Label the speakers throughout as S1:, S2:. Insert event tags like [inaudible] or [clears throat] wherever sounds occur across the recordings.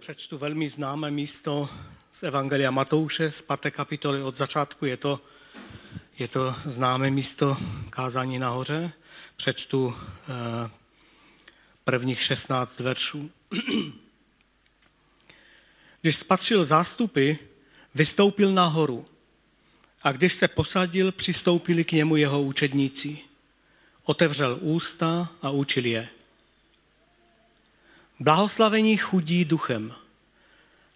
S1: Přečtu velmi známé místo z Evangelia Matouše, z 5. kapitoly od začátku. Je to, je to známé místo kázání nahoře. Přečtu eh, prvních 16 veršů. [clears throat] Když spatřil zástupy, vystoupil nahoru a když se posadil, přistoupili k němu jeho učedníci. Otevřel ústa a učil je. Blahoslavení chudí duchem,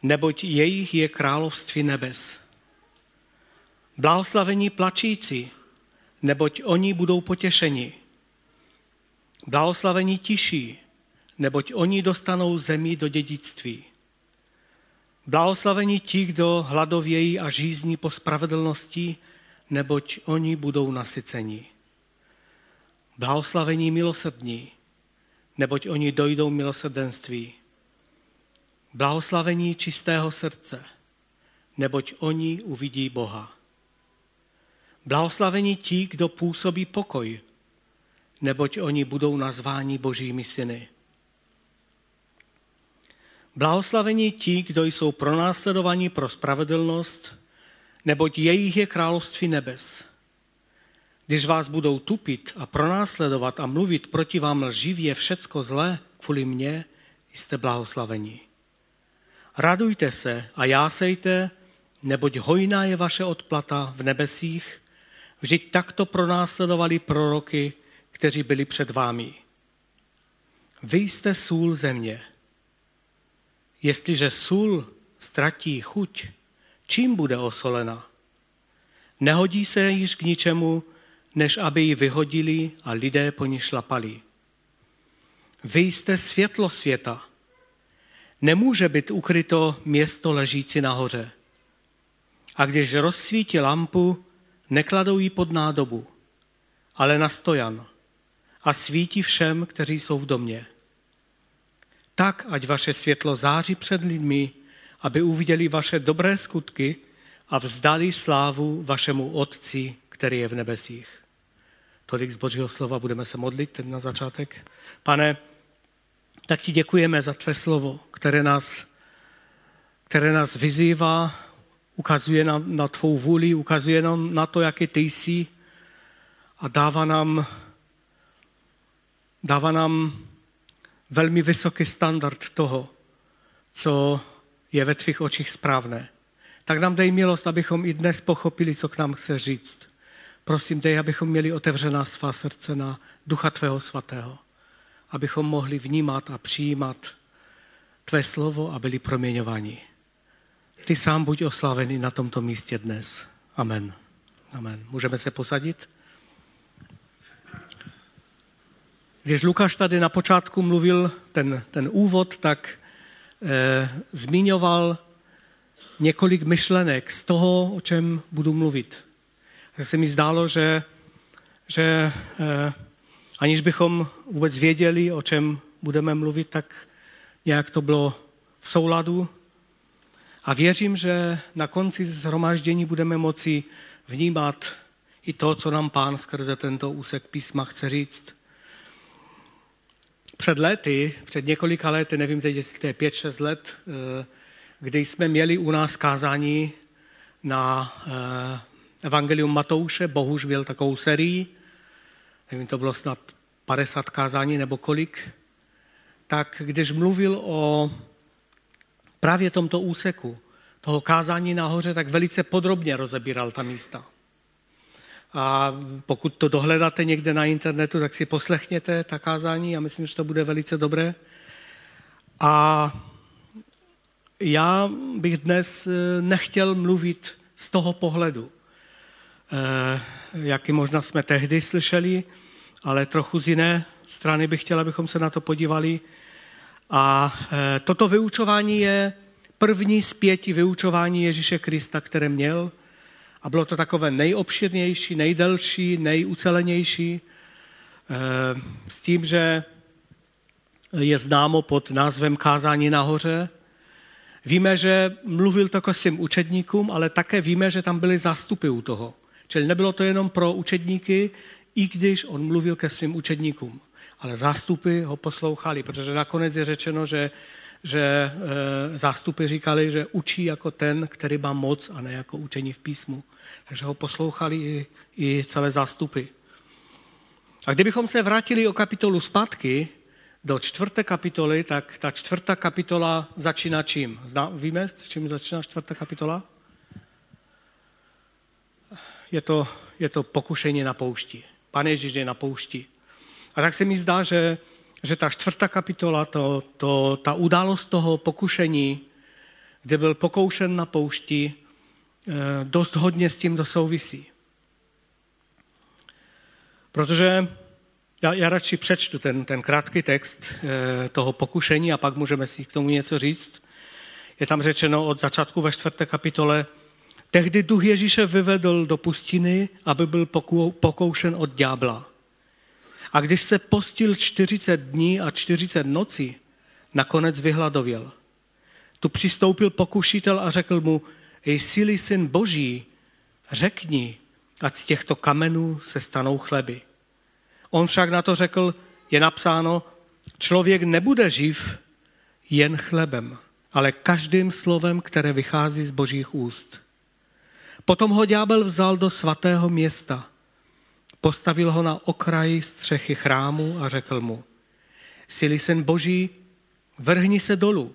S1: neboť jejich je království nebes. Blahoslavení plačící, neboť oni budou potěšeni. Blahoslavení tiší, neboť oni dostanou zemi do dědictví. Blahoslavení ti, kdo hladovějí a žízní po spravedlnosti, neboť oni budou nasyceni. Blahoslavení milosrdní, neboť oni dojdou milosrdenství. Blahoslavení čistého srdce, neboť oni uvidí Boha. Blahoslavení ti, kdo působí pokoj, neboť oni budou nazváni božími syny. Blahoslavení ti, kdo jsou pronásledovaní pro spravedlnost, neboť jejich je království nebes. Když vás budou tupit a pronásledovat a mluvit proti vám lživě všecko zlé kvůli mně, jste blahoslavení. Radujte se a jásejte, neboť hojná je vaše odplata v nebesích, vždyť takto pronásledovali proroky, kteří byli před vámi. Vy jste sůl země. Jestliže sůl ztratí chuť, čím bude osolena? Nehodí se již k ničemu, než aby ji vyhodili a lidé po ní šlapali. Vy jste světlo světa. Nemůže být ukryto město ležící nahoře. A když rozsvítí lampu, nekladou ji pod nádobu, ale na stojan a svítí všem, kteří jsou v domě. Tak, ať vaše světlo září před lidmi, aby uviděli vaše dobré skutky a vzdali slávu vašemu Otci, který je v nebesích. Tolik z Božího slova budeme se modlit teď na začátek. Pane, tak ti děkujeme za tvé slovo, které nás, které nás vyzývá, ukazuje nám na tvou vůli, ukazuje nám na to, jaký ty jsi a dává nám, dává nám velmi vysoký standard toho, co je ve tvých očích správné. Tak nám dej milost, abychom i dnes pochopili, co k nám chce říct. Prosím, dej, abychom měli otevřená svá srdce na Ducha Tvého Svatého, abychom mohli vnímat a přijímat Tvé slovo a byli proměňováni. Ty sám buď oslavený na tomto místě dnes. Amen. Amen. Můžeme se posadit? Když Lukáš tady na počátku mluvil ten, ten úvod, tak eh, zmiňoval několik myšlenek z toho, o čem budu mluvit. Tak se mi zdálo, že, že eh, aniž bychom vůbec věděli, o čem budeme mluvit, tak nějak to bylo v souladu. A věřím, že na konci zhromáždění budeme moci vnímat i to, co nám pán skrze tento úsek písma chce říct. Před lety, před několika lety, nevím teď, jestli to je pět, šest let, eh, kdy jsme měli u nás kázání na eh, Evangelium Matouše, Bohuž byl takovou serií, nevím, to bylo snad 50 kázání nebo kolik, tak když mluvil o právě tomto úseku, toho kázání nahoře, tak velice podrobně rozebíral ta místa. A pokud to dohledáte někde na internetu, tak si poslechněte ta kázání. Já myslím, že to bude velice dobré. A já bych dnes eh, nechtěl mluvit z toho pohledu, jaký možná jsme tehdy slyšeli, ale trochu z jiné strany bych chtěl, abychom se na to podívali. A eh, toto vyučování je první z pěti vyučování Ježíše Krista, které měl – a bylo to takové nejobširnější, nejdelší, nejucelenější, eh, s tím, že je známo pod názvem Kázání nahoře. Víme, že mluvil to k svým učedníkům, ale také víme, že tam byly zástupy u toho. Čili nebylo to jenom pro učedníky, i když on mluvil ke svým učedníkům. Ale zástupy ho poslouchali, protože nakonec je řečeno, že že e, zástupy říkali, že učí jako ten, který má moc a ne jako učení v písmu. Takže ho poslouchali i, i celé zástupy. A kdybychom se vrátili o kapitolu zpátky, do čtvrté kapitoly, tak ta čtvrtá kapitola začíná čím? Zná, víme, čím začíná čtvrtá kapitola? Je to, je to pokušení na poušti. Pane Ježíš je na poušti. A tak se mi zdá, že, že ta čtvrtá kapitola, to, to, ta událost toho pokušení, kde byl pokoušen na poušti, eh, dost hodně s tím dosouvisí. Protože já, já radši přečtu ten, ten krátký text e, toho pokušení a pak můžeme si k tomu něco říct. Je tam řečeno od začátku ve čtvrté kapitole, tehdy duch Ježíše vyvedl do pustiny, aby byl pokoušen od ďábla. A když se postil 40 dní a 40 nocí, nakonec vyhladověl. Tu přistoupil pokušitel a řekl mu, ej síly syn boží, řekni, ať z těchto kamenů se stanou chleby. On však na to řekl, je napsáno, člověk nebude živ jen chlebem, ale každým slovem, které vychází z božích úst. Potom ho ďábel vzal do svatého města, postavil ho na okraji střechy chrámu a řekl mu, Sily syn boží, vrhni se dolů.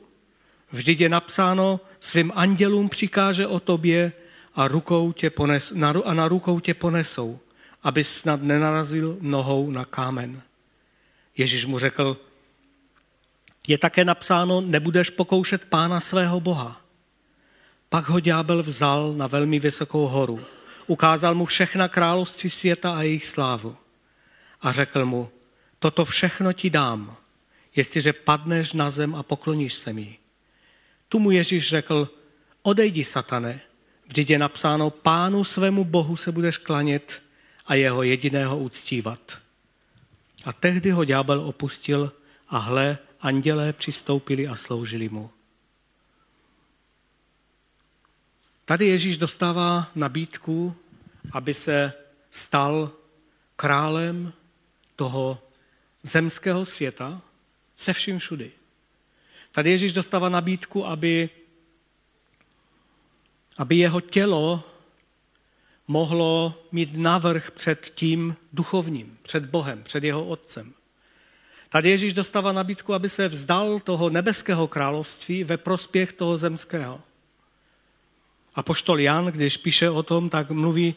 S1: Vždyť je napsáno, svým andělům přikáže o tobě a, rukou tě pones, a na rukou tě ponesou aby snad nenarazil nohou na kámen. Ježíš mu řekl, je také napsáno, nebudeš pokoušet pána svého Boha. Pak ho ďábel vzal na velmi vysokou horu. Ukázal mu všechna království světa a jejich slávu. A řekl mu, toto všechno ti dám, jestliže padneš na zem a pokloníš se mi. Tu mu Ježíš řekl, odejdi, satane, vždyť je napsáno, pánu svému Bohu se budeš klanět a jeho jediného uctívat. A tehdy ho ďábel opustil a hle, andělé přistoupili a sloužili mu. Tady Ježíš dostává nabídku, aby se stal králem toho zemského světa se vším všudy. Tady Ježíš dostává nabídku, aby, aby jeho tělo mohlo mít navrh před tím duchovním, před Bohem, před jeho otcem. Tady Ježíš dostává nabídku, aby se vzdal toho nebeského království ve prospěch toho zemského. A poštol Jan, když píše o tom, tak mluví,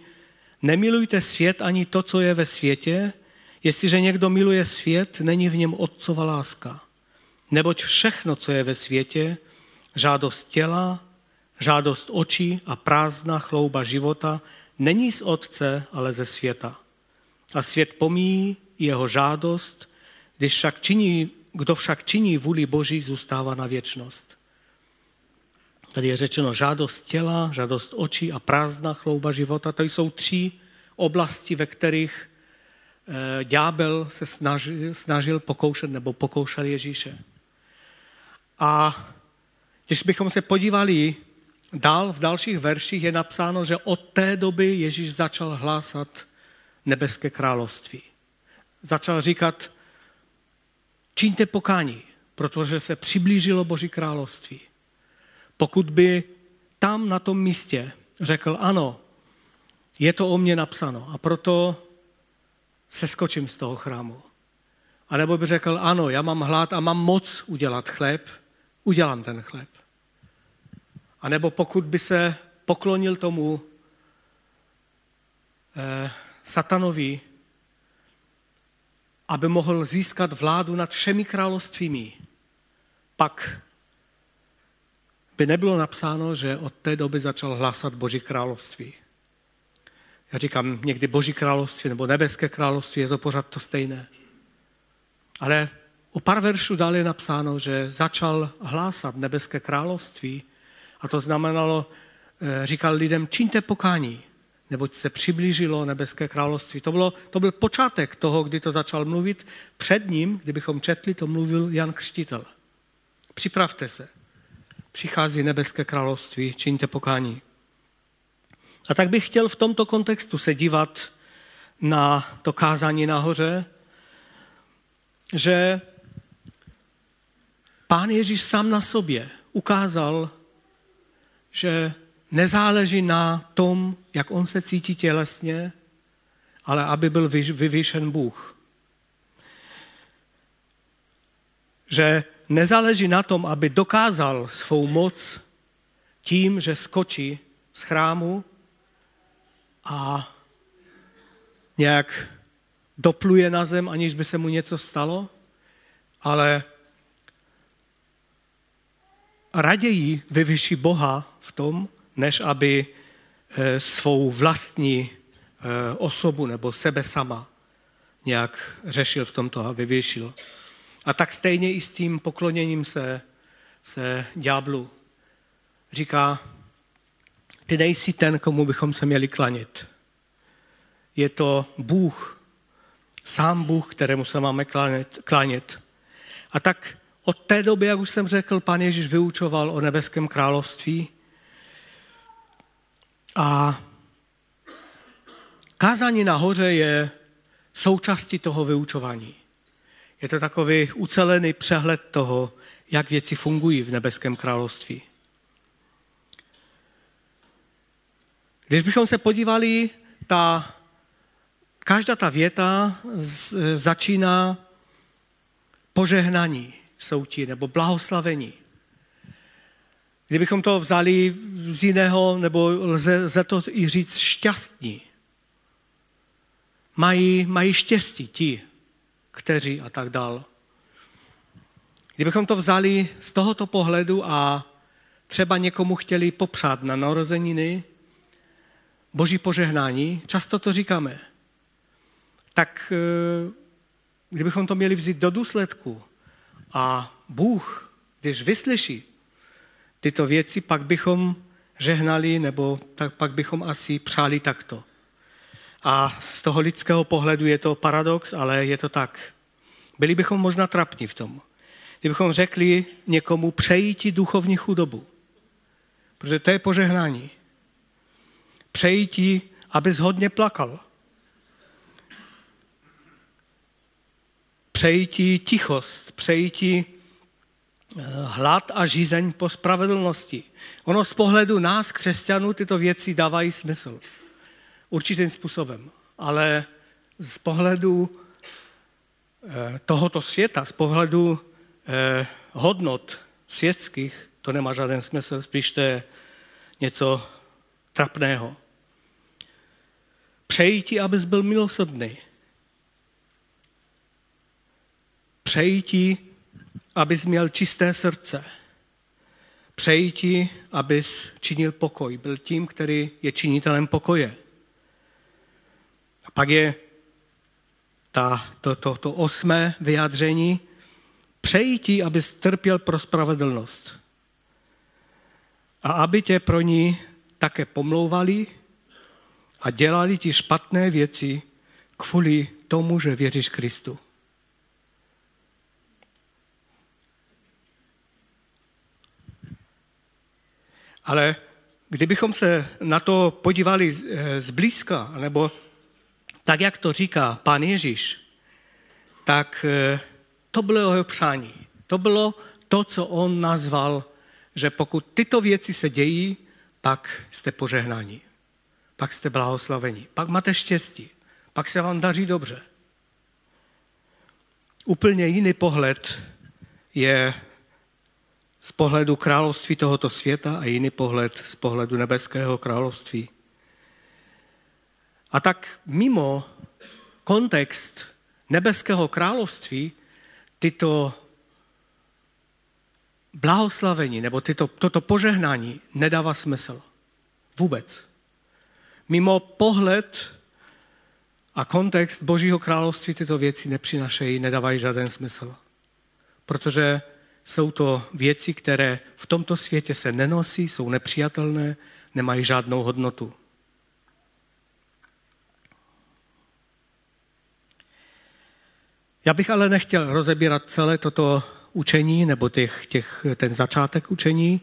S1: nemilujte svět ani to, co je ve světě, jestliže někdo miluje svět, není v něm otcova láska. Neboť všechno, co je ve světě, žádost těla, žádost očí a prázdná chlouba života, není z Otce, ale ze světa. A svět pomíjí jeho žádost, když však činí, kdo však činí vůli Boží, zůstává na věčnost. Tady je řečeno žádost těla, žádost očí a prázdná chlouba života. To jsou tři oblasti, ve kterých eh, ďábel se snažil, snažil pokoušet nebo pokoušel Ježíše. A když bychom se podívali Dál v dalších verších je napsáno, že od té doby Ježíš začal hlásat nebeské království. Začal říkat, čiňte pokání, protože se přiblížilo Boží království. Pokud by tam na tom místě řekl, ano, je to o mně napsáno a proto se skočím z toho chrámu. A nebo by řekl, ano, já mám hlad a mám moc udělat chléb, udělám ten chléb. A nebo pokud by se poklonil tomu eh, satanovi, aby mohl získat vládu nad všemi královstvími, pak by nebylo napsáno, že od té doby začal hlásat Boží království. Já říkám někdy Boží království nebo nebeské království, je to pořád to stejné. Ale o pár veršů dál je napsáno, že začal hlásat nebeské království a to znamenalo, eh, říkal lidem, čiňte pokání, neboť se přiblížilo nebeské království. To, bylo, to byl počátek toho, kdy to začal mluvit. Před ním, kdybychom četli, to mluvil Jan Křtitel. Připravte se. Přichází nebeské království, čiňte pokání. A tak bych chtěl v tomto kontextu se dívat na to kázání nahoře, že pán Ježíš sám na sobě ukázal, že nezáleží na tom, jak on se cítí tělesně, ale aby byl vyvýšen Bůh. Že nezáleží na tom, aby dokázal svou moc tím, že skočí z chrámu a nějak dopluje na zem, aniž by se mu něco stalo, ale raději vyvyší Boha v tom, než aby eh, svou vlastní eh, osobu nebo sebe sama nějak řešil v tomto a vyvěšil. A tak stejně i s tím pokloněním se, se ďáblu. Říká, ty nejsi ten, komu bychom se měli klanit. Je to Bůh, sám Bůh, kterému se máme klánět. A tak od té doby, jak už jsem řekl, pan Ježíš vyučoval o nebeském království a kázání nahoře je součástí toho vyučování. Je to takový ucelený přehled toho, jak věci fungují v nebeském království. Když bychom se podívali, ta, každá ta věta z, začíná požehnaní jsou ti, nebo blahoslavení. Kdybychom to vzali z jiného, nebo lze, lze to i říct šťastní. Mají, mají štěstí ti, kteří a tak dál. Kdybychom to vzali z tohoto pohledu a třeba někomu chtěli popřát na narozeniny boží požehnání, často to říkáme, tak eh, kdybychom to měli vzít do důsledku a Bůh, když vyslyší tyto věci, pak bychom žehnali, nebo tak, pak bychom asi přáli takto. A z toho lidského pohledu je to paradox, ale je to tak. Byli bychom možná trapní v tom. Kdybychom řekli někomu, přeji ti duchovní chudobu. Protože to je požehnání. Přeji ti, abys hodně plakal. Přeji ti tichost, přeji ti eh, hlad a žízeň po spravedlnosti. Ono z pohledu nás, křesťanů, tyto věci dávají smysl. Určitým způsobem. Ale z pohledu eh, tohoto světa, z pohledu eh, hodnot světských, to nemá žádný smysl, spíš to je něco trapného. Přeji ti, abys byl milosrdný. Přeji ti, abys měl čisté srdce. Přeji ti, abys činil pokoj. Byl tím, který je činitelem pokoje. Pak je ta, to, to, to osmé vyjádření. Přeji ti, abys trpěl pro spravedlnost. A aby tě pro ní také pomlouvali a dělali ti špatné věci kvůli tomu, že věříš Kristu. Ale kdybychom se na to podívali eh, zblízka, nebo tak, jak to říká pán Ježíš, tak eh, to bylo jeho přání. To bylo to, co on nazval, že pokud tyto věci se dějí, pak jste požehnáni, pak jste blahoslaveni, pak máte štěstí, pak se vám daří dobře. Úplně jiný pohled je z pohledu království tohoto světa a jiný pohled z pohledu nebeského království. A tak mimo kontext nebeského království tyto blahoslavení nebo tyto, toto požehnání nedává smysl. Vůbec. Mimo pohled a kontext Božího království tyto věci nepřinašejí, nedávají žádný smysl. Protože jsou to věci, které v tomto světě se nenosí, jsou nepřijatelné, nemají žádnou hodnotu. Já bych ale nechtěl rozebírat celé toto učení, nebo těch, těch, ten začátek učení,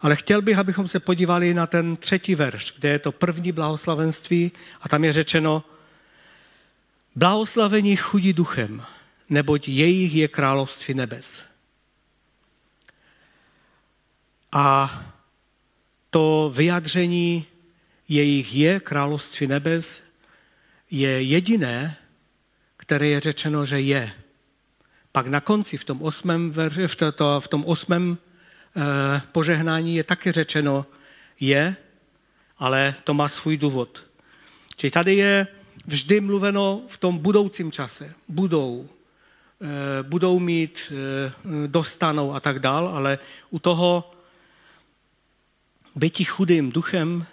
S1: ale chtěl bych, abychom se podívali na ten třetí verš, kde je to první blahoslavenství a tam je řečeno blahoslavení chudí duchem, neboť jejich je království nebes. A to vyjádření jejich je království nebes, je jediné, které je řečeno, že je. Pak na konci v tom osmém, v to, v tom osmém eh, požehnání je také řečeno je, ale to má svůj důvod. Čili tady je vždy mluveno v tom budoucím čase. Budou, eh, budou mít, eh, dostanou a tak dál, ale u toho byti chudým duchem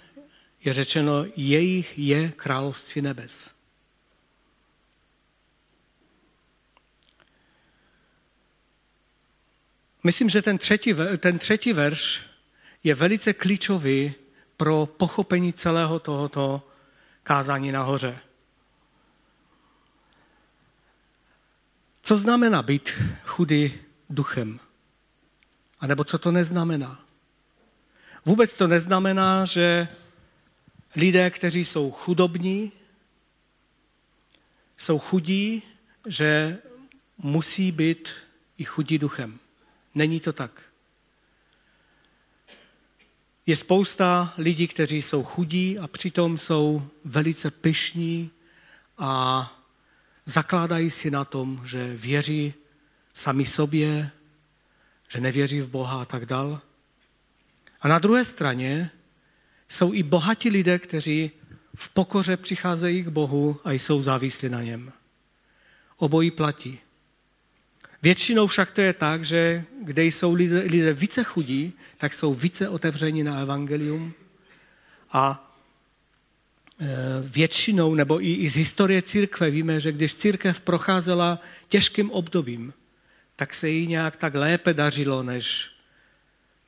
S1: je řečeno, jejich je království nebes. Myslím, že ten třetí, ten třetí verš je velice klíčový pro pochopení celého tohoto kázání nahoře. Co znamená být chudý duchem? A nebo co to neznamená? Vůbec to neznamená, že lidé, kteří jsou chudobní, jsou chudí, že musí být i chudí duchem. Není to tak. Je spousta lidí, kteří jsou chudí a přitom jsou velice pyšní a zakládají si na tom, že věří sami sobě, že nevěří v Boha a tak dál. A na druhé straně jsou i bohatí lidé, kteří v pokoře přicházejí k Bohu a jsou závislí na něm. Obojí platí. Většinou však to je tak, že kde jsou lidé, lidé více chudí, tak jsou více otevření na evangelium a e, většinou, nebo i, i z historie církve víme, že když církev procházela těžkým obdobím, tak se jí nějak tak lépe dařilo, než,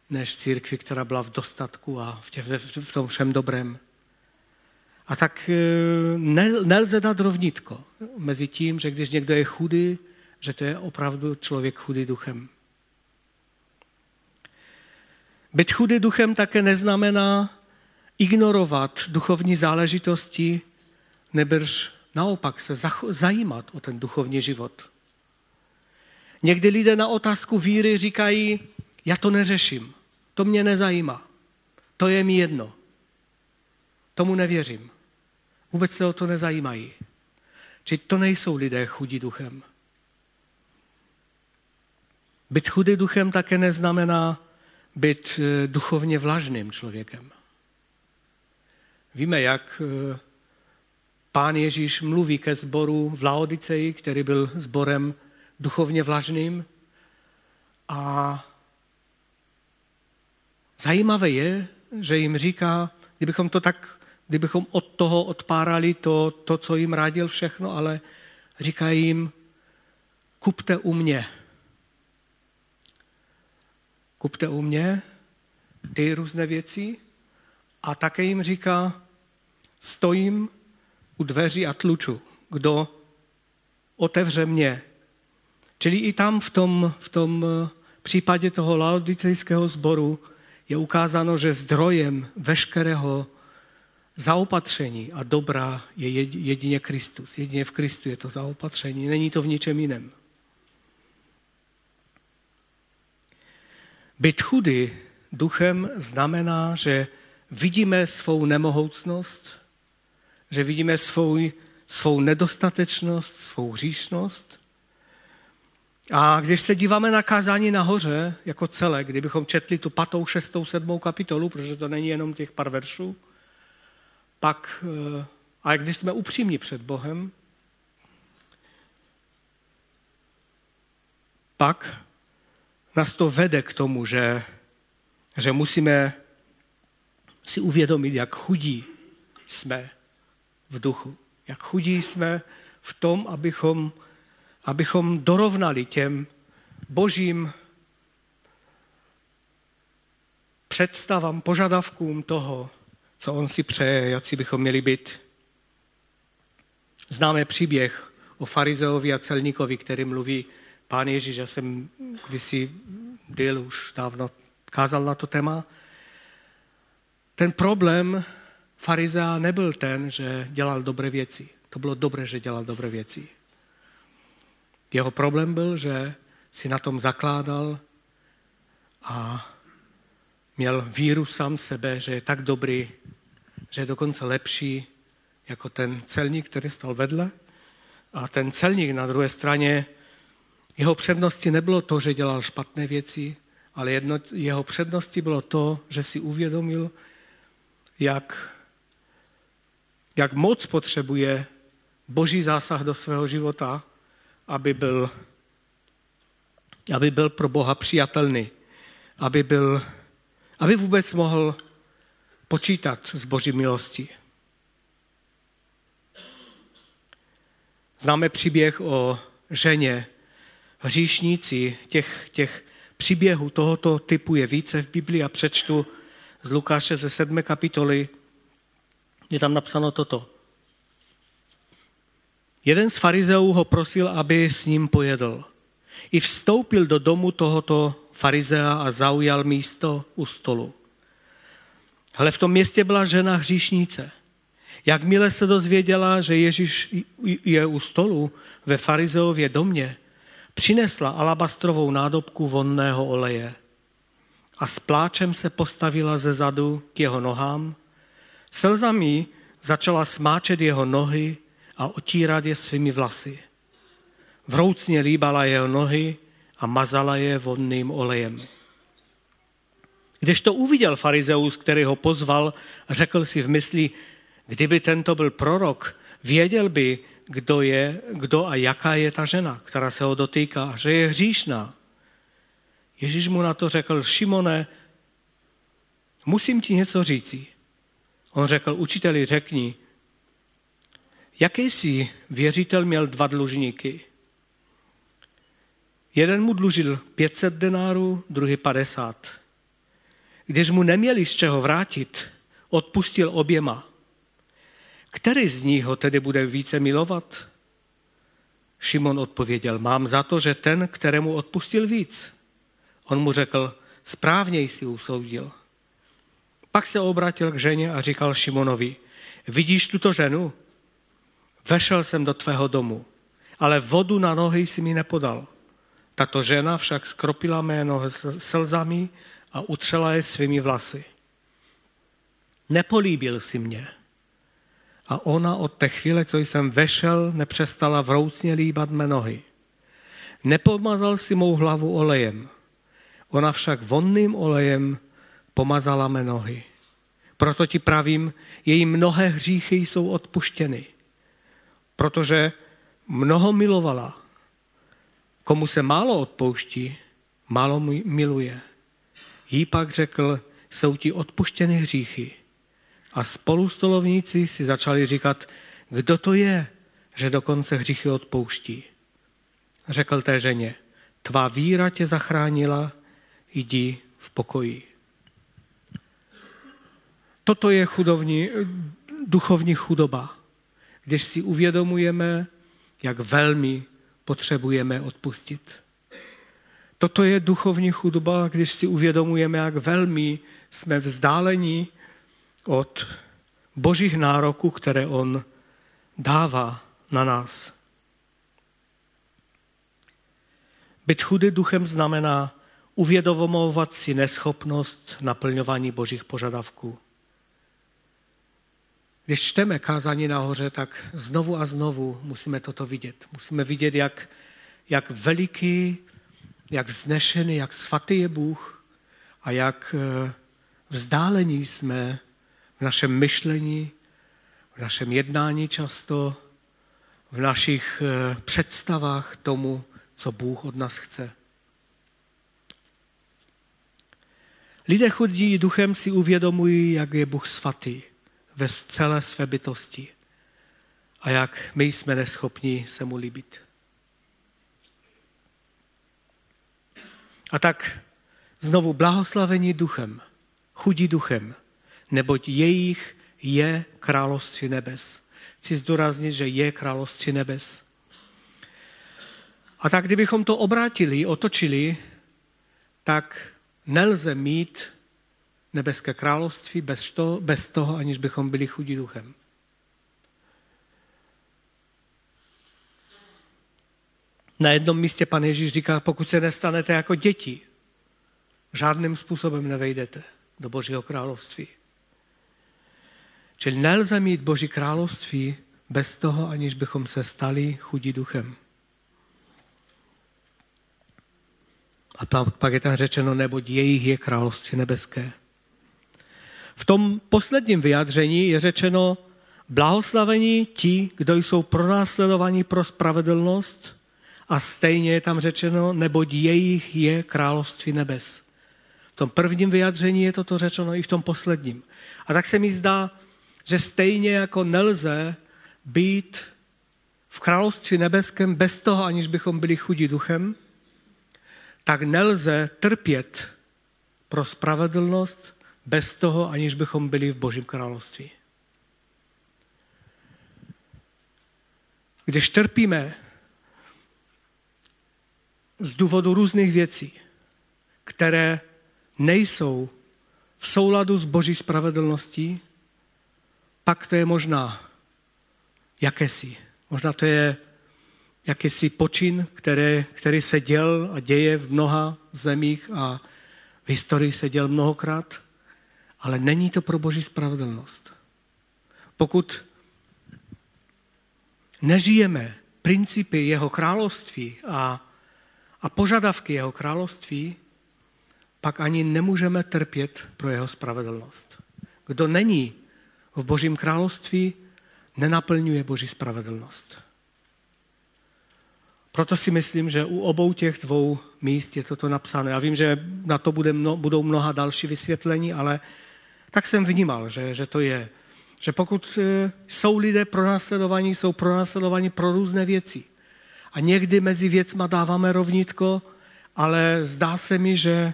S1: než církvi, která byla v dostatku a v, tě, v tom všem dobrém. A tak e, nelze dát rovnitko mezi tím, že když někdo je chudý, že to je opravdu člověk chudý duchem. Být chudý duchem také neznamená ignorovat duchovní záležitosti, nebrž naopak se zajímat o ten duchovní život. Někdy lidé na otázku víry říkají, já to neřeším, to mě nezajímá, to je mi jedno, tomu nevěřím. Vůbec se o to nezajímají. Či to nejsou lidé chudí duchem. Být chudý duchem také neznamená být eh, duchovně vlažným člověkem. Víme, jak eh, pán Ježíš mluví ke sboru v Laodiceji, který byl sborem duchovně vlažným. A zajímavé je, že jim říká, kdybychom to tak, kdybychom od toho odpárali to, to co jim radil všechno, ale říká jim, kupte u mě kupte u mě ty různé věci a také jim říká, stojím u dveří a tluču, kdo otevře mě. Čili i tam v tom, v tom eh, případě toho laodicejského sboru je ukázáno, že zdrojem veškerého zaopatření a dobra je jedině Kristus. Jedině v Kristu je to zaopatření, není to v ničem jiném. Být chudý duchem znamená, že vidíme svou nemohoucnost, že vidíme svou, svou nedostatečnost, svou hříšnost. A když se díváme na kázání nahoře jako celé, kdybychom četli tu patou, šestou, sedmou kapitolu, protože to není jenom těch pár veršů, pak, eh, a když jsme upřímní před Bohem, pak nás to vede k tomu, že, že musíme si uvědomit, jak chudí jsme v duchu. Jak chudí jsme v tom, abychom, abychom dorovnali těm božím představám, požadavkům toho, co on si přeje, jak si bychom měli být. Známe příběh o farizeovi a celníkovi, který mluví Pán Ježíš, já jsem kdysi byl už dávno kázal na to téma. Ten problém farizea nebyl ten, že dělal dobré věci. To bylo dobré, že dělal dobré věci. Jeho problém byl, že si na tom zakládal a měl víru sám sebe, že je tak dobrý, že je dokonce lepší jako ten celník, který stal vedle. A ten celník na druhé straně, jeho předností nebylo to, že dělal špatné věci, ale jedno, jeho předností bylo to, že si uvědomil, jak, jak moc potřebuje boží zásah do svého života, aby byl, aby byl pro Boha přijatelný, aby, byl, aby vůbec mohl počítat s boží milostí. Známe příběh o ženě, hříšníci, těch, těch příběhů tohoto typu je více v Biblii a přečtu z Lukáše ze sedmé kapitoly. Je tam napsáno toto. Jeden z farizeů ho prosil, aby s ním pojedl. I vstoupil do domu tohoto farizea a zaujal místo u stolu. Ale v tom městě byla žena hříšnice. Jakmile se dozvěděla, že Ježíš je u stolu ve farizeově domě, přinesla alabastrovou nádobku vonného oleje a s pláčem se postavila ze zadu k jeho nohám, slzami začala smáčet jeho nohy a otírat je svými vlasy. Vroucně líbala jeho nohy a mazala je vodným olejem. Když to uviděl farizeus, který ho pozval, řekl si v mysli, kdyby tento byl prorok, věděl by, kdo je, kdo a jaká je ta žena, která se ho dotýká, že je hříšná. Ježíš mu na to řekl, Šimone, musím ti něco říci. On řekl, učiteli, řekni, jaký jsi věřitel měl dva dlužníky? Jeden mu dlužil 500 denárů, druhý 50. Když mu neměli z čeho vrátit, odpustil oběma. Který z nich ho tedy bude více milovat? Šimon odpověděl, mám za to, že ten, kterému odpustil víc. On mu řekl, správně jsi usoudil. Pak se obrátil k ženě a říkal Šimonovi, vidíš tuto ženu? Vešel jsem do tvého domu, ale vodu na nohy si mi nepodal. Tato žena však skropila mé nohy slzami a utřela je svými vlasy. Nepolíbil si mě. A ona od té chvíle, co jsem vešel, nepřestala vroucně líbat mé nohy. Nepomazal si mou hlavu olejem. Ona však vonným olejem pomazala mé nohy. Proto ti pravím, její mnohé hříchy jsou odpuštěny, protože mnoho milovala. Komu se málo odpouští, málo miluje. Jí pak řekl, jsou ti odpuštěny hříchy. A spolustolovníci si začali říkat, kdo to je, že dokonce hříchy odpouští. Řekl té ženě, tvá víra tě zachránila, jdi v pokoji. Toto je chudovní, duchovní chudoba, když si uvědomujeme, jak velmi potřebujeme odpustit. Toto je duchovní chudoba, když si uvědomujeme, jak velmi jsme vzdáleni od božích nároků, které on dává na nás. Být chudý duchem znamená uvědomovat si neschopnost naplňování božích požadavků. Když čteme kázání nahoře, tak znovu a znovu musíme toto vidět. Musíme vidět, jak, jak veliký, jak vznešený, jak svatý je Bůh a jak eh, vzdálení jsme v našem myšlení, v našem jednání často, v našich eh, představách tomu, co Bůh od nás chce. Lidé chudí duchem si uvědomují, jak je Bůh svatý ve celé své bytosti a jak my jsme neschopni se mu líbit. A tak znovu blahoslavení duchem, chudí duchem, neboť jejich je království nebes. Chci zdůraznit, že je království nebes. A tak kdybychom to obrátili, otočili, tak nelze mít nebeské království bez toho, bez toho, aniž bychom byli chudí duchem. Na jednom místě pan Ježíš říká, pokud se nestanete jako děti, žádným způsobem nevejdete do Božího království. Čili nelze mít Boží království bez toho, aniž bychom se stali chudí duchem. A pak, pak je tam řečeno, neboť jejich je království nebeské. V tom posledním vyjádření je řečeno, blahoslavení ti, kdo jsou pronásledovaní pro spravedlnost a stejně je tam řečeno, neboť jejich je království nebes. V tom prvním vyjádření je toto řečeno i v tom posledním. A tak se mi zdá, že stejně jako nelze být v království nebeském bez toho, aniž bychom byli chudí duchem, tak nelze trpět pro spravedlnost bez toho, aniž bychom byli v Božím království. Když trpíme z důvodu různých věcí, které nejsou v souladu s Boží spravedlností, pak to je možná jakési. Možná to je jakýsi počin, který, který se děl a děje v mnoha zemích a v historii se děl mnohokrát, ale není to pro boží spravedlnost. Pokud nežijeme principy jeho království a, a požadavky jeho království, pak ani nemůžeme trpět pro jeho spravedlnost. Kdo není v božím království, nenaplňuje boží spravedlnost. Proto si myslím, že u obou těch dvou míst je toto napsáno. Já vím, že na to bude mno, budou mnoha další vysvětlení, ale tak jsem vnímal, že, že to je. Že pokud e, jsou lidé pronásledovaní, jsou pronásledovaní pro různé věci. A někdy mezi věcma dáváme rovnítko, ale zdá se mi, že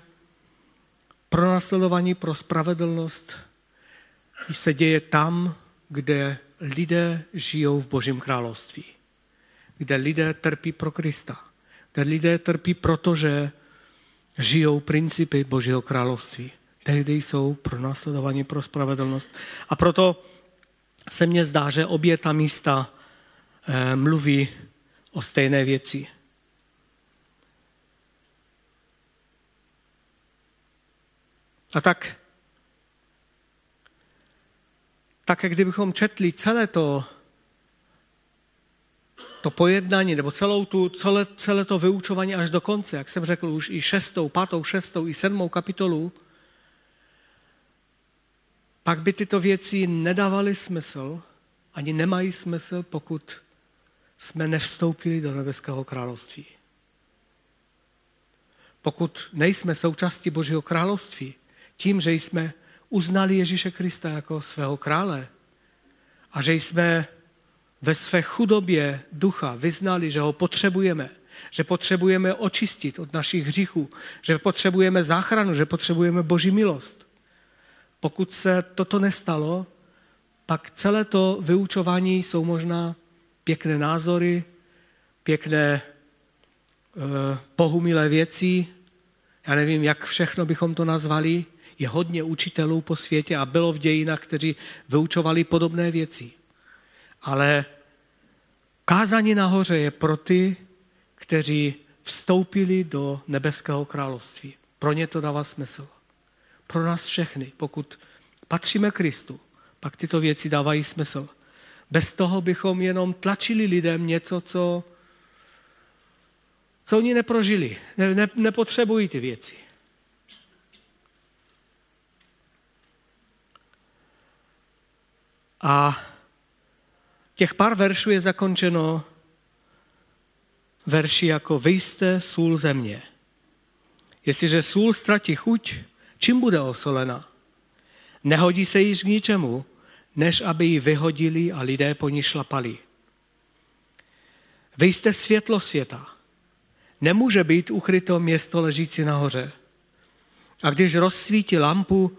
S1: pronásledování pro spravedlnost se děje tam, kde lidé žijou v Božím království kde lidé trpí pro Krista, kde lidé trpí, protože žijou principy Božího království. Tehdy jsou pro následování pro spravedlnost. A proto se mně zdá, že obě ta místa eh, mluví o stejné věci. A tak, tak kdybychom četli celé to to pojednání nebo celou tu, celé, celé to vyučování až do konce, jak jsem řekl, už i šestou, pátou, šestou, i sedmou kapitolu, pak by tyto věci nedávaly smysl, ani nemají smysl, pokud jsme nevstoupili do nebeského království. Pokud nejsme součástí Božího království, tím, že jsme uznali Ježíše Krista jako svého krále a že jsme ve své chudobě ducha vyznali, že ho potřebujeme, že potřebujeme očistit od našich hříchů, že potřebujeme záchranu, že potřebujeme boží milost. Pokud se toto nestalo, pak celé to vyučování jsou možná pěkné názory, pěkné eh, pohumilé věci, já nevím, jak všechno bychom to nazvali, je hodně učitelů po světě a bylo v dějinách, kteří vyučovali podobné věci. Ale kázání nahoře je pro ty, kteří vstoupili do nebeského království. Pro ně to dává smysl. Pro nás všechny, pokud patříme Kristu, pak tyto věci dávají smysl. Bez toho bychom jenom tlačili lidem něco, co, co oni neprožili. Ne, ne, nepotřebují ty věci. A těch pár veršů je zakončeno verši jako vy jste sůl země. Jestliže sůl ztratí chuť, čím bude osolena? Nehodí se již k ničemu, než aby ji vyhodili a lidé po ní šlapali. Vy jste světlo světa. Nemůže být ukryto město ležící nahoře. A když rozsvítí lampu,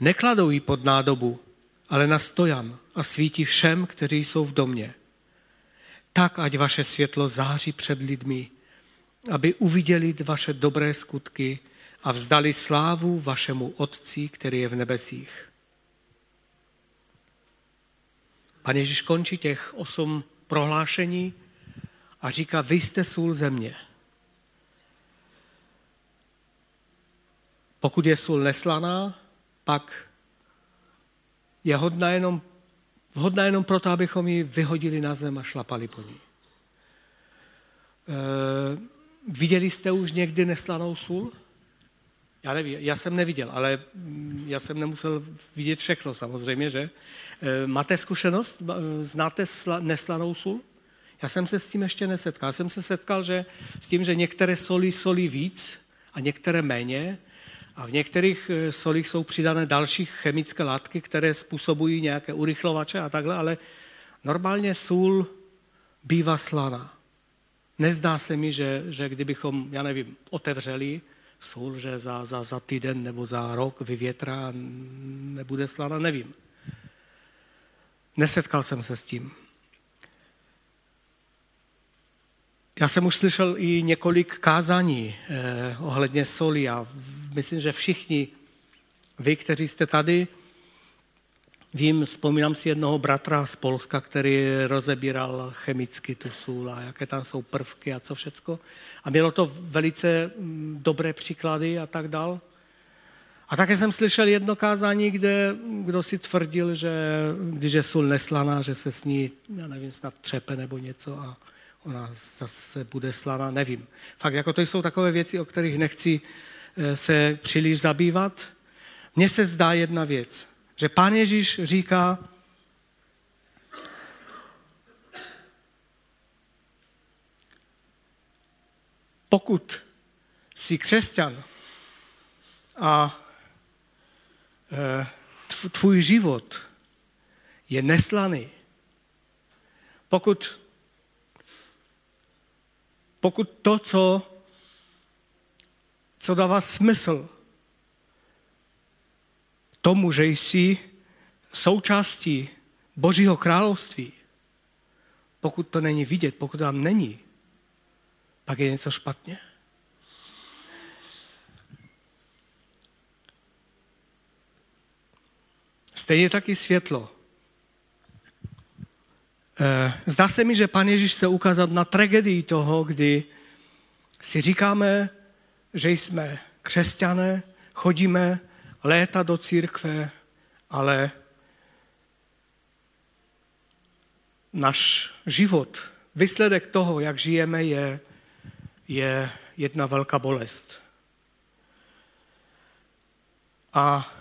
S1: nekladou ji pod nádobu, ale na stojan a svítí všem, kteří jsou v domě. Tak, ať vaše světlo září před lidmi, aby uviděli vaše dobré skutky a vzdali slávu vašemu Otci, který je v nebesích. Pane Ježíš končí těch osm prohlášení a říká, vy jste sůl země. Pokud je sůl neslaná, pak je hodná jenom, vhodná jenom proto, abychom ji vyhodili na zem a šlapali po ní. E, viděli jste už někdy neslanou sůl? Já nevím, já jsem neviděl, ale mm, já jsem nemusel vidět všechno samozřejmě, že? E, máte zkušenost? Znáte sla, neslanou sůl? Já jsem se s tím ještě nesetkal. Já jsem se setkal že, s tím, že některé soli solí víc a některé méně a v některých e, solích jsou přidané další chemické látky, které způsobují nějaké urychlovače a takhle, ale normálně sůl bývá slaná. Nezdá se mi, že, že kdybychom, já nevím, otevřeli sůl, že za, za, za týden nebo za rok vyvětrá nebude slaná, nevím. Nesetkal jsem se s tím. Já jsem už slyšel i několik kázání eh, ohledně soli a myslím, že všichni vy, kteří jste tady, Vím, vzpomínám si jednoho bratra z Polska, který rozebíral chemicky tu sůl a jaké tam jsou prvky a co všecko. A mělo to velice mm, dobré příklady a tak dál. A také jsem slyšel jedno kázání, kde kdo si tvrdil, že když je sůl neslaná, že se s ní, já nevím, snad třepe nebo něco a ona zase bude slaná, nevím. Fakt, jako to jsou takové věci, o kterých nechci se příliš zabývat. Mně se zdá jedna věc, že pán Ježíš říká, pokud jsi křesťan a e, tvůj život je neslaný, pokud, pokud to, co, co dává smysl tomu, že jsi součástí Božího království, pokud to není vidět, pokud tam není, pak je něco špatně. Stejně taky světlo. Eh, zdá se mi, že Pan Ježíš chce ukázat na tragedii toho, kdy si říkáme, že jsme křesťané, chodíme léta do církve, ale náš život, výsledek toho, jak žijeme, je, je jedna velká bolest. A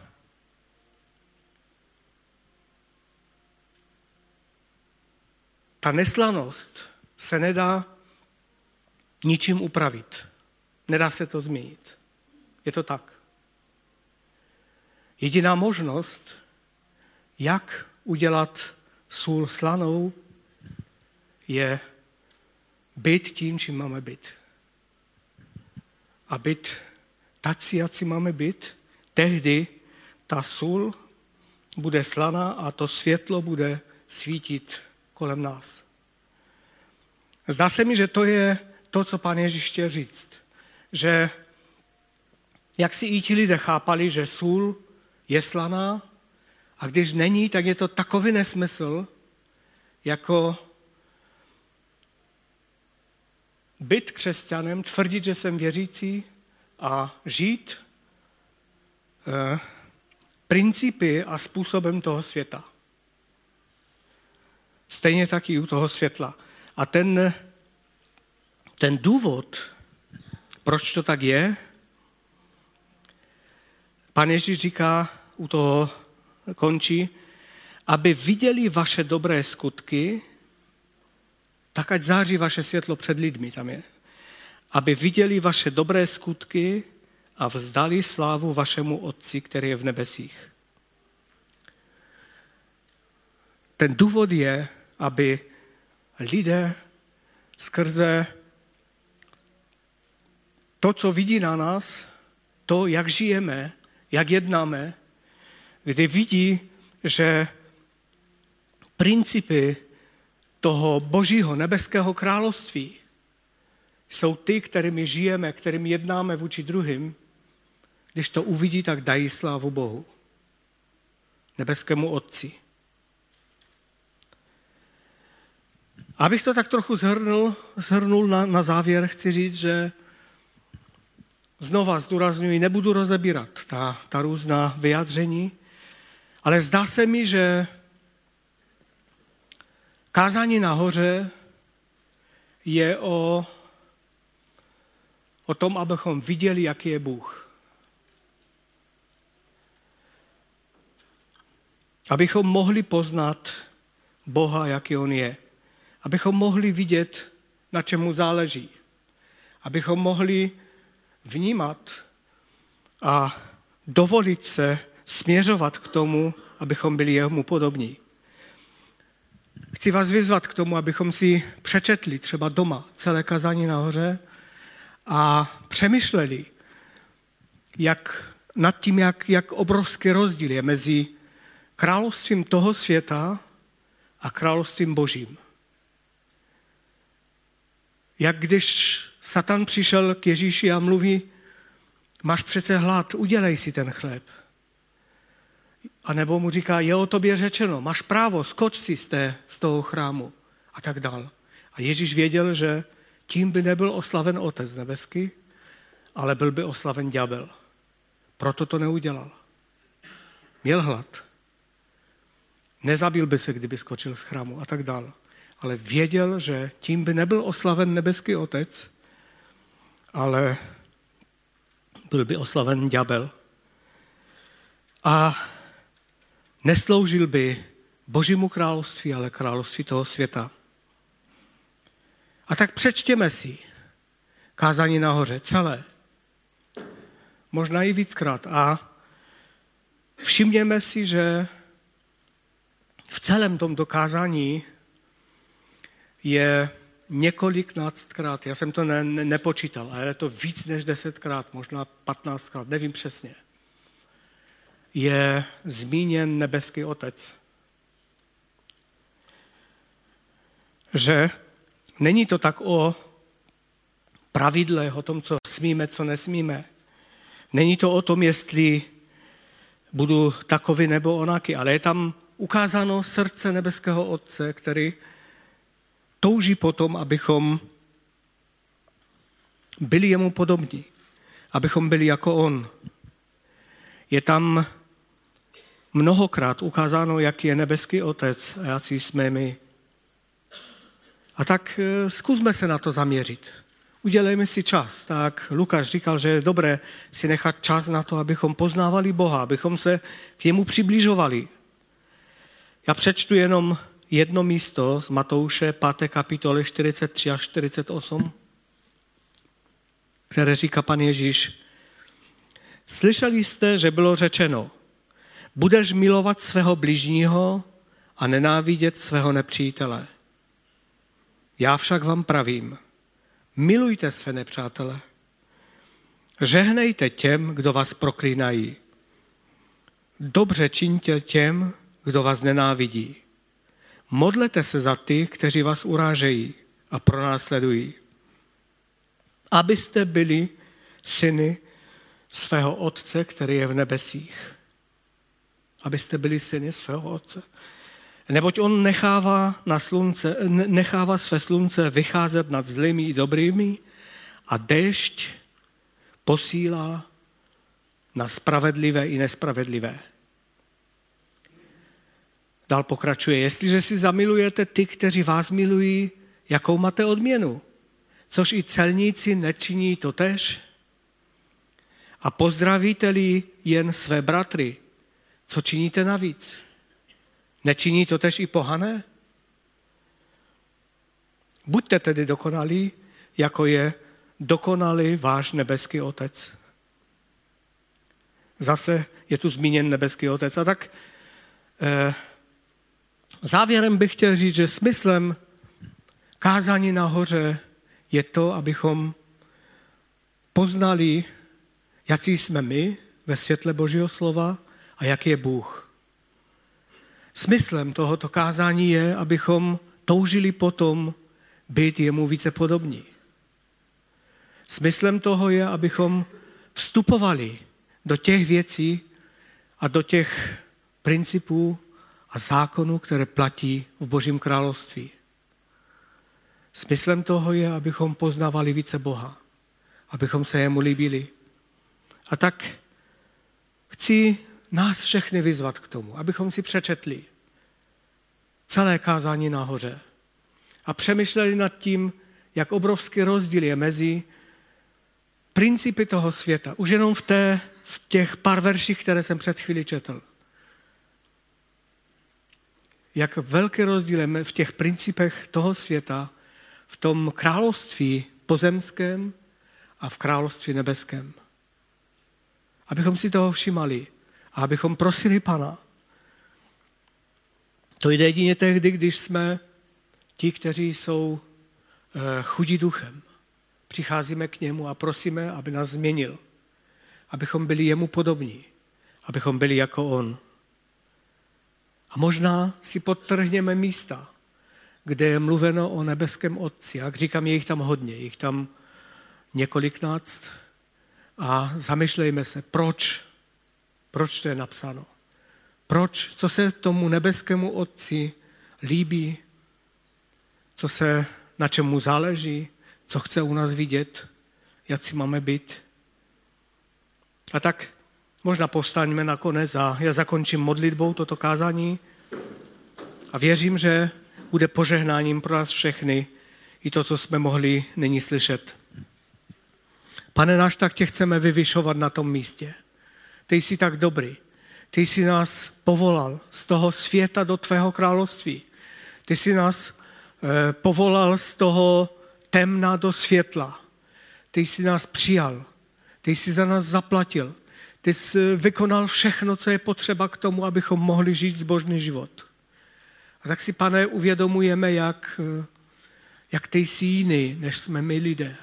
S1: ta neslanost se nedá ničím upravit. Nedá se to změnit. Je to tak. Jediná možnost, jak udělat sůl slanou, je být tím, čím máme být. A být tací, jak máme být, tehdy ta sůl bude slaná a to světlo bude svítit kolem nás. Zdá se mi, že to je to, co pán Ježíš chtěl říct. Že jak si i ti lidé chápali, že sůl je slaná a když není, tak je to takový nesmysl, jako být křesťanem, tvrdit, že jsem věřící a žít eh, principy a způsobem toho světa. Stejně tak i u toho světla. A ten, ten důvod, proč to tak je, Pan Ježíš říká, u toho končí, aby viděli vaše dobré skutky, tak ať září vaše světlo před lidmi, tam je. Aby viděli vaše dobré skutky a vzdali slávu vašemu Otci, který je v nebesích. Ten důvod je, aby lidé skrze to, co vidí na nás, to, jak žijeme, jak jednáme, kdy vidí, že principy toho božího nebeského království jsou ty, kterými žijeme, kterými jednáme vůči druhým, když to uvidí, tak dají slávu Bohu, nebeskému Otci. Abych to tak trochu zhrnul, zhrnul na, na závěr, chci říct, že znova zdůraznuju, nebudu rozebírat ta, ta různá vyjádření, ale zdá se mi, že kázání nahoře je o, o tom, abychom viděli, jaký je Bůh. Abychom mohli poznat Boha, jaký On je. Abychom mohli vidět, na čemu záleží. Abychom mohli vnímat a dovolit se směřovat k tomu, abychom byli jemu podobní. Chci vás vyzvat k tomu, abychom si přečetli třeba doma celé kazání nahoře a přemýšleli jak, nad tím, jak, jak obrovský rozdíl je mezi královstvím toho světa a královstvím božím. Jak když Satan přišel k Ježíši a mluví, máš přece hlad, udělej si ten chléb. A nebo mu říká, je o tobě řečeno, máš právo, skoč si z, té, z toho chrámu a tak dál. A Ježíš věděl, že tím by nebyl oslaven Otec nebeský, ale byl by oslaven ďábel. Proto to neudělal. Měl hlad. Nezabil by se, kdyby skočil z chrámu a tak dál. Ale věděl, že tím by nebyl oslaven nebeský Otec, ale byl by oslaven ďábel. A nesloužil by Božímu království, ale království toho světa. A tak přečtěme si kázání nahoře celé. Možná i víckrát. A všimněme si, že v celém tomto kázání je několiknáctkrát, já jsem to ne, ne, nepočítal, ale je to víc než desetkrát, možná patnáctkrát, nevím přesně, je zmíněn nebeský otec. Že není to tak o pravidle, o tom, co smíme, co nesmíme. Není to o tom, jestli budu takový nebo onaký, ale je tam ukázáno srdce nebeského Otce, který touží potom, abychom byli jemu podobní, abychom byli jako on. Je tam mnohokrát ukázáno, jaký je nebeský otec a jaký jsme my. A tak e, zkusme se na to zaměřit. Udělejme si čas. Tak Lukáš říkal, že je dobré si nechat čas na to, abychom poznávali Boha, abychom se k němu přibližovali. Já přečtu jenom jedno místo z Matouše 5. kapitoly 43 až 48, které říká pan Ježíš. Slyšeli jste, že bylo řečeno, budeš milovat svého bližního a nenávidět svého nepřítele. Já však vám pravím, milujte své nepřátele. Žehnejte těm, kdo vás proklínají. Dobře čiňte těm, kdo vás nenávidí. Modlete se za ty, kteří vás urážejí a pronásledují, abyste byli syny svého Otce, který je v nebesích. Abyste byli syny svého Otce. Neboť on nechává, na slunce, nechává své slunce vycházet nad zlými i dobrými a déšť posílá na spravedlivé i nespravedlivé. Dál pokračuje, jestliže si zamilujete ty, kteří vás milují, jakou máte odměnu? Což i celníci nečiní totež? A pozdravíte-li jen své bratry, co činíte navíc? Nečiní to tež i pohané? Buďte tedy dokonalí, jako je dokonalý váš nebeský otec. Zase je tu zmíněn nebeský otec. A tak eh, závěrem bych chtěl říct, že smyslem kázání nahoře je to, abychom poznali, jaký jsme my ve světle Božího slova a jaký je Bůh. Smyslem tohoto kázání je, abychom toužili potom být jemu více podobní. Smyslem toho je, abychom vstupovali do těch věcí a do těch principů a zákonů, které platí v Božím království. Smyslem toho je, abychom poznávali více Boha, abychom se jemu líbili, A tak chci nás všechny vyzvat k tomu, abychom si přečetli celé kázání nahoře a přemýšleli nad tím, jak obrovský rozdíl je mezi principy toho světa. Už jenom v, té, v těch pár verších, které jsem před chvíli četl. Jak velký rozdíl je v těch principech toho světa, v tom království pozemském a v království nebeském. Abychom si toho všimali a abychom prosili Pana. To jde jedině tehdy, když jsme ti, kteří jsou eh, chudí duchem. Přicházíme k němu a prosíme, aby nás změnil. Abychom byli jemu podobní. Abychom byli jako on. A možná si podtrhněme místa, kde je mluveno o nebeském Otci. Jak říkám, je jich tam hodně, je jich tam několiknáct. A zamyšlejme se, proč, proč to je napsáno. Proč, co se tomu nebeskému Otci líbí, co se, na čem mu záleží, co chce u nás vidět, jak si máme být. A tak možná povstaňme nakonec a já zakončím modlitbou toto kázání a věřím, že bude požehnáním pro nás všechny i to, co jsme mohli nyní slyšet. Pane náš, tak tě chceme vyvyšovat na tom místě. Ty jsi tak dobrý. Ty jsi nás povolal z toho světa do tvého království. Ty jsi nás eh, povolal z toho temna do světla. Ty jsi nás přijal. Ty jsi za nás zaplatil. Ty jsi vykonal všechno, co je potřeba k tomu, abychom mohli žít zbožný život. A tak si, pane, uvědomujeme, jak, jak ty jsi jiný, než jsme my lidé.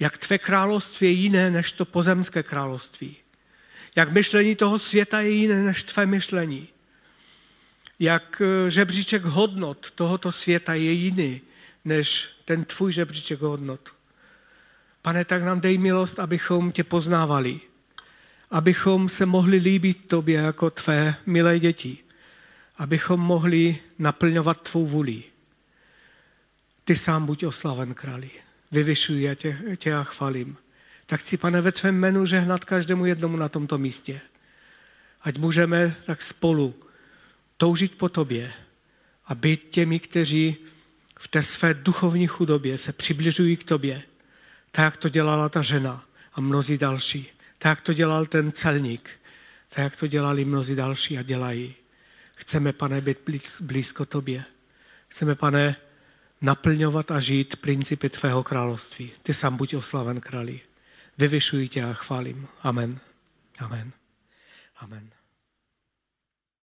S1: Jak tvé království je jiné, než to pozemské království. Jak myšlení toho světa je jiné, než tvé myšlení. Jak eh, žebříček hodnot tohoto světa je jiný, než ten tvůj žebříček hodnot. Pane, tak nám dej milost, abychom tě poznávali, abychom se mohli líbit tobě jako tvé milé děti, abychom mohli naplňovat tvou vůli. Ty sám buď oslaven, králi. Vyvyšuji a tě, tě a chvalím. Tak chci, pane, ve tvém jménu žehnat každému jednomu na tomto místě. Ať můžeme tak spolu toužit po tobě a být těmi, kteří v té své duchovní chudobě se přibližují k tobě, tak jak to dělala ta žena a mnozí další, tak to dělal ten celník, tak jak to dělali mnozí další a dělají. Chceme, pane, být blízko tobě. Chceme, pane, naplňovat a žít principy tvého království. Ty sám buď oslaven králi. Vyvyšuji tě a chválím. Amen. Amen. Amen.